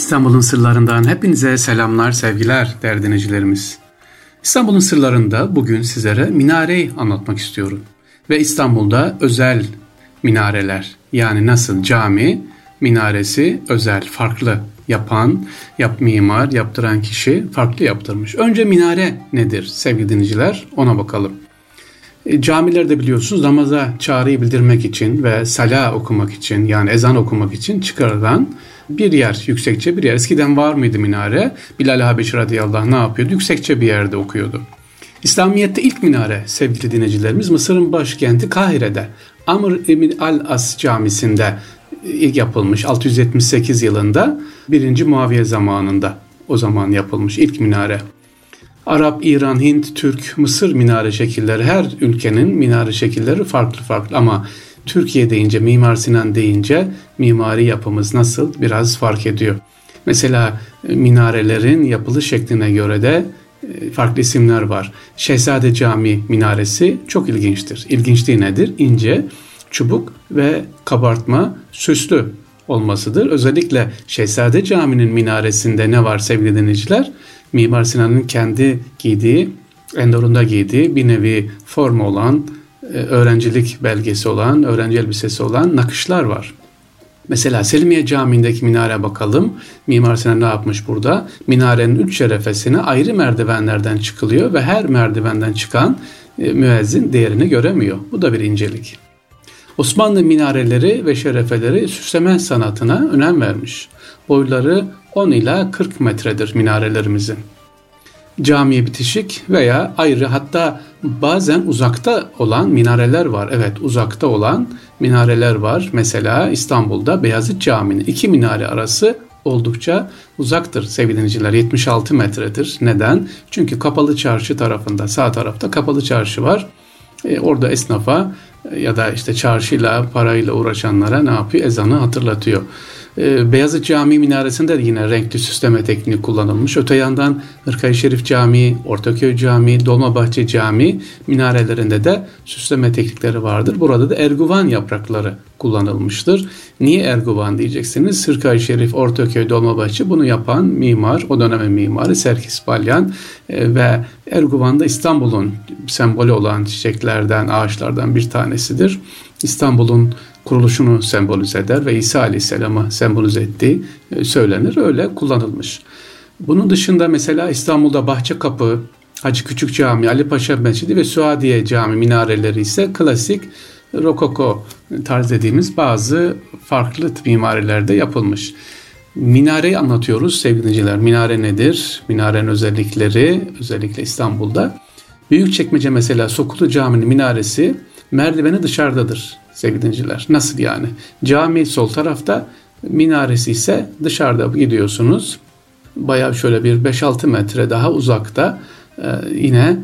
İstanbul'un sırlarından hepinize selamlar, sevgiler değerli dinleyicilerimiz. İstanbul'un sırlarında bugün sizlere minareyi anlatmak istiyorum. Ve İstanbul'da özel minareler yani nasıl cami minaresi özel, farklı yapan, yap mimar, yaptıran kişi farklı yaptırmış. Önce minare nedir sevgili dinleyiciler ona bakalım. E, camilerde biliyorsunuz namaza çağrıyı bildirmek için ve sala okumak için yani ezan okumak için çıkarılan bir yer, yüksekçe bir yer. Eskiden var mıydı minare? Bilal Habeşi radıyallahu anh ne yapıyordu? Yüksekçe bir yerde okuyordu. İslamiyet'te ilk minare sevgili dinleyicilerimiz Mısır'ın başkenti Kahire'de Amr ibn al-As camisinde ilk yapılmış 678 yılında 1. Muaviye zamanında o zaman yapılmış ilk minare. Arap, İran, Hint, Türk, Mısır minare şekilleri her ülkenin minare şekilleri farklı farklı ama Türkiye deyince, Mimar Sinan deyince mimari yapımız nasıl biraz fark ediyor. Mesela e, minarelerin yapılış şekline göre de e, farklı isimler var. Şehzade Cami minaresi çok ilginçtir. İlginçliği nedir? İnce, çubuk ve kabartma süslü olmasıdır. Özellikle Şehzade Cami'nin minaresinde ne var sevgili dinleyiciler? Mimar Sinan'ın kendi giydiği, endorunda giydiği bir nevi form olan e, öğrencilik belgesi olan, öğrenci elbisesi olan nakışlar var. Mesela Selimiye Camii'ndeki minare bakalım. Mimar Sinan ne yapmış burada? Minarenin üç şerefesine ayrı merdivenlerden çıkılıyor ve her merdivenden çıkan e, müezzin değerini göremiyor. Bu da bir incelik. Osmanlı minareleri ve şerefeleri süsleme sanatına önem vermiş. Boyları 10 ila 40 metredir minarelerimizin camiye bitişik veya ayrı hatta bazen uzakta olan minareler var. Evet uzakta olan minareler var. Mesela İstanbul'da Beyazıt Camii'nin iki minare arası oldukça uzaktır sevgili dinleyiciler. 76 metredir. Neden? Çünkü kapalı çarşı tarafında sağ tarafta kapalı çarşı var. E, orada esnafa ya da işte çarşıyla parayla uğraşanlara ne yapıyor? Ezanı hatırlatıyor. Ee, Beyazıt Camii minaresinde de yine renkli süsleme tekniği kullanılmış. Öte yandan Hırkayı Şerif Camii, Ortaköy Camii, Dolmabahçe Camii minarelerinde de süsleme teknikleri vardır. Burada da erguvan yaprakları kullanılmıştır. Niye erguvan diyeceksiniz? Hırkayı Şerif, Ortaköy, Dolmabahçe bunu yapan mimar, o dönemin mimarı Serkis Balyan e, ve erguvan da İstanbul'un sembolü olan çiçeklerden, ağaçlardan bir tanesidir. İstanbul'un kuruluşunu sembolize eder ve İsa Aleyhisselam'ı sembolize ettiği e, söylenir. Öyle kullanılmış. Bunun dışında mesela İstanbul'da Bahçe Kapı, Hacı Küçük Cami, Ali Paşa Mescidi ve Suadiye Cami minareleri ise klasik rokoko tarz dediğimiz bazı farklı mimarilerde yapılmış. Minareyi anlatıyoruz sevgili Minare nedir? Minarenin özellikleri özellikle İstanbul'da. Büyükçekmece mesela Sokulu Cami'nin minaresi merdiveni dışarıdadır sevgili dinciler. Nasıl yani? Cami sol tarafta, minaresi ise dışarıda gidiyorsunuz. Bayağı şöyle bir 5-6 metre daha uzakta e, yine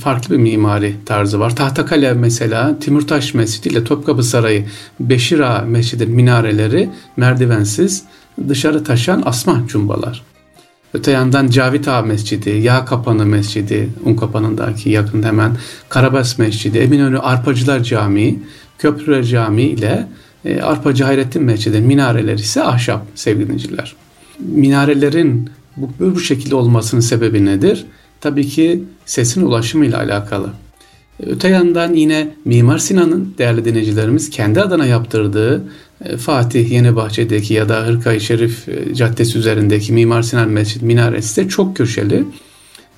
farklı bir mimari tarzı var. Tahtakale mesela Timurtaş Mescidi ile Topkapı Sarayı Beşira Mescidin minareleri merdivensiz dışarı taşan asma cumbalar. Öte yandan Cavit Ağa Mescidi, Yağ Kapanı Mescidi, Unkapanı'ndaki yakın hemen Karabas Mescidi, Eminönü Arpacılar Camii, Köprüler Camii ile e, Arpacı Hayrettin Mescidi minareleri ise ahşap sevgili dinleyiciler. Minarelerin bu, bu şekilde olmasının sebebi nedir? Tabii ki sesin ulaşımı ile alakalı. Öte yandan yine Mimar Sinan'ın değerli dinleyicilerimiz kendi adına yaptırdığı e, Fatih Yeni Bahçe'deki ya da Hırkayı Şerif e, Caddesi üzerindeki Mimar Sinan Mescid minaresi de çok köşeli.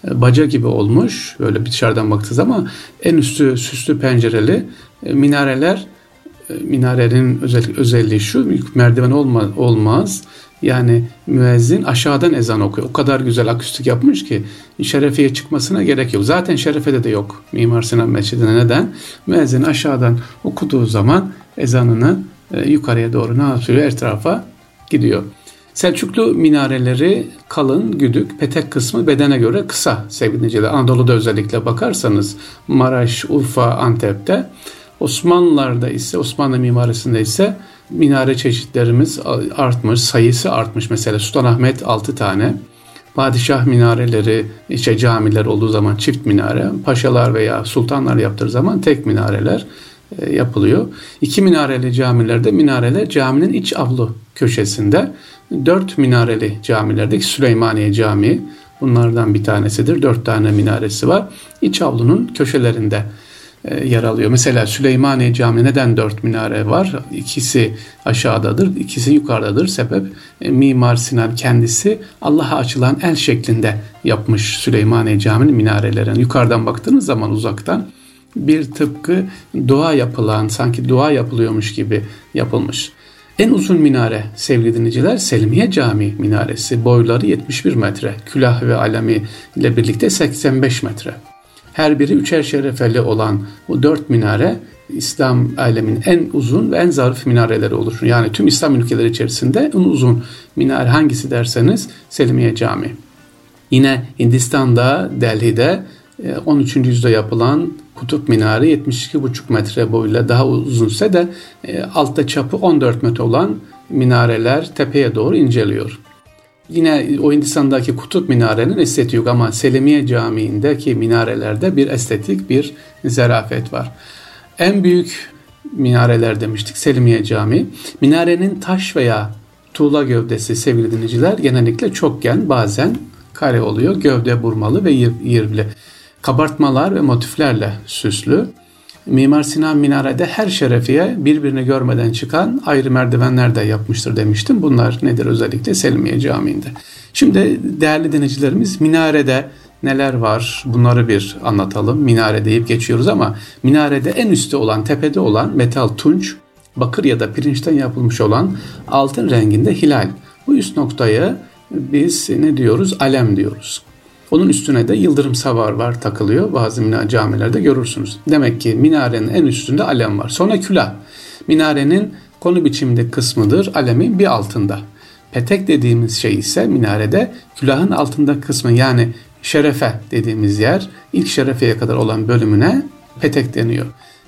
E, baca gibi olmuş. Böyle dışarıdan baktığı zaman en üstü süslü pencereli minareler minarenin özellik, özelliği şu merdiven olma, olmaz. Yani müezzin aşağıdan ezan okuyor. O kadar güzel akustik yapmış ki şerefeye çıkmasına gerek yok. Zaten şerefede de yok Mimar Sinan Mescidi'ne. Neden? Müezzin aşağıdan okuduğu zaman ezanını e, yukarıya doğru ne yapıyor? Her gidiyor. Selçuklu minareleri kalın, güdük, petek kısmı bedene göre kısa sevgili dinleyiciler. Anadolu'da özellikle bakarsanız Maraş, Urfa, Antep'te Osmanlılar'da ise Osmanlı mimarisinde ise minare çeşitlerimiz artmış, sayısı artmış. Mesela Sultanahmet 6 tane, padişah minareleri, işte camiler olduğu zaman çift minare, paşalar veya sultanlar yaptığı zaman tek minareler e, yapılıyor. İki minareli camilerde minareler caminin iç avlu köşesinde. Dört minareli camilerdeki Süleymaniye Camii bunlardan bir tanesidir. Dört tane minaresi var. İç avlunun köşelerinde yer alıyor. Mesela Süleymaniye Camii neden dört minare var? İkisi aşağıdadır, ikisi yukarıdadır. Sebep e, Mimar Sinan kendisi Allah'a açılan el şeklinde yapmış Süleymaniye Camii'nin minarelerini. Yukarıdan baktığınız zaman uzaktan bir tıpkı dua yapılan, sanki dua yapılıyormuş gibi yapılmış. En uzun minare sevgili dinleyiciler Selmiye Camii minaresi. Boyları 71 metre. Külah ve alemi ile birlikte 85 metre. Her biri üçer şerefeli olan bu dört minare İslam aleminin en uzun ve en zarif minareleri olur. Yani tüm İslam ülkeleri içerisinde en uzun minare hangisi derseniz Selimiye Camii. Yine Hindistan'da, Delhi'de 13. E, yüzyılda yapılan Kutup Minare 72,5 metre boyuyla daha uzunsa da e, altta çapı 14 metre olan minareler tepeye doğru inceliyor. Yine o Hindistan'daki kutup minarenin estetiği yok ama Selimiye Camii'ndeki minarelerde bir estetik, bir zarafet var. En büyük minareler demiştik Selimiye Camii. Minarenin taş veya tuğla gövdesi sevgili dinleyiciler genellikle çokgen bazen kare oluyor. Gövde burmalı ve yirmili. Kabartmalar ve motiflerle süslü. Mimar Sinan minarede her şerefiye birbirini görmeden çıkan ayrı merdivenler de yapmıştır demiştim. Bunlar nedir özellikle Selimiye Camii'nde. Şimdi değerli dinleyicilerimiz minarede neler var bunları bir anlatalım. Minare deyip geçiyoruz ama minarede en üstte olan tepede olan metal tunç, bakır ya da pirinçten yapılmış olan altın renginde hilal. Bu üst noktayı biz ne diyoruz? Alem diyoruz. Onun üstüne de yıldırım savar var takılıyor. Bazı camilerde görürsünüz. Demek ki minarenin en üstünde alem var. Sonra külah. Minarenin konu biçiminde kısmıdır. Alemin bir altında. Petek dediğimiz şey ise minarede külahın altında kısmı yani şerefe dediğimiz yer ilk şerefeye kadar olan bölümüne petek deniyor.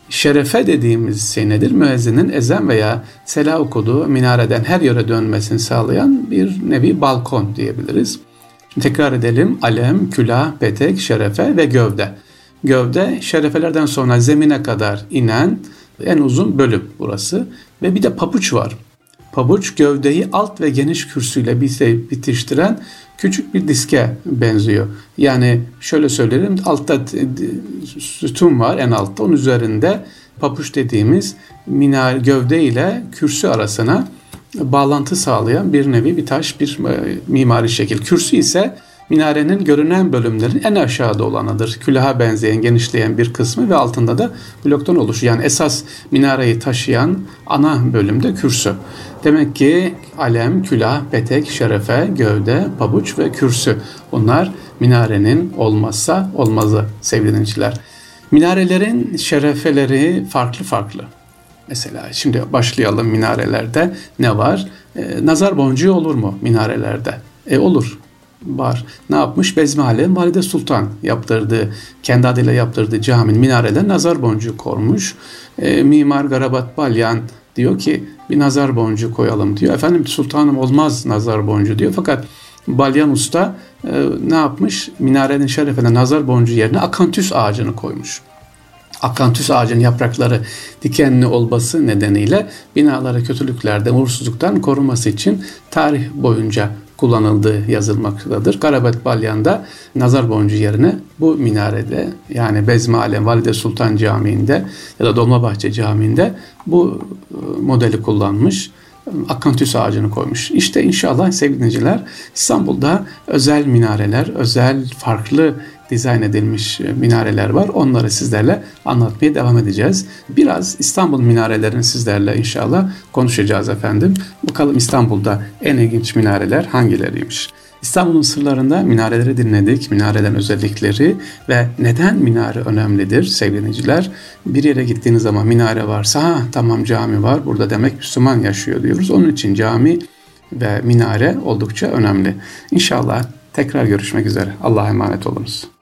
Şerefe dediğimiz şey nedir? Müezzinin ezan veya sela okuduğu minareden her yöre dönmesini sağlayan bir nevi balkon diyebiliriz. Tekrar edelim. Alem, külah, petek, şerefe ve gövde. Gövde şerefelerden sonra zemine kadar inen en uzun bölüm burası. Ve bir de pabuç var. Pabuç gövdeyi alt ve geniş kürsüyle bitiştiren küçük bir diske benziyor. Yani şöyle söyleyelim altta sütun var en altta onun üzerinde papuç dediğimiz minar gövde ile kürsü arasına bağlantı sağlayan bir nevi bir taş, bir e, mimari şekil. Kürsü ise minarenin görünen bölümlerin en aşağıda olanıdır. Külaha benzeyen, genişleyen bir kısmı ve altında da bloktan oluşuyor. Yani esas minareyi taşıyan ana bölümde kürsü. Demek ki alem, külah, petek, şerefe, gövde, pabuç ve kürsü. Bunlar minarenin olmazsa olmazı sevgili dinleyiciler. Minarelerin şerefeleri farklı farklı. Mesela şimdi başlayalım minarelerde ne var? E, nazar boncuğu olur mu minarelerde? E olur var. Ne yapmış? Bezmi Valide Sultan yaptırdığı, kendi adıyla yaptırdığı caminin minarelerine nazar boncuğu kormuş. E, Mimar Garabat Balyan diyor ki bir nazar boncuğu koyalım diyor. Efendim sultanım olmaz nazar boncuğu diyor. Fakat Balyan Usta e, ne yapmış? Minarenin şerefine nazar boncuğu yerine akantüs ağacını koymuş akantüs ağacının yaprakları dikenli olması nedeniyle binaları kötülüklerden, uğursuzluktan koruması için tarih boyunca kullanıldığı yazılmaktadır. Karabet Balyan'da nazar boncuğu yerine bu minarede yani Bezmi Alem Valide Sultan Camii'nde ya da Dolmabahçe Camii'nde bu e, modeli kullanmış. Akantüs ağacını koymuş. İşte inşallah sevgili dinleyiciler İstanbul'da özel minareler, özel farklı dizayn edilmiş e, minareler var. Onları sizlerle anlatmaya devam edeceğiz. Biraz İstanbul minarelerini sizlerle inşallah konuşacağız efendim. Bakalım İstanbul'da en ilginç minareler hangileriymiş? İstanbul'un sırlarında minareleri dinledik, minareden özellikleri ve neden minare önemlidir sevgiliciler. Bir yere gittiğiniz zaman minare varsa ha, tamam cami var burada demek Müslüman yaşıyor diyoruz. Onun için cami ve minare oldukça önemli. İnşallah tekrar görüşmek üzere. Allah'a emanet olunuz.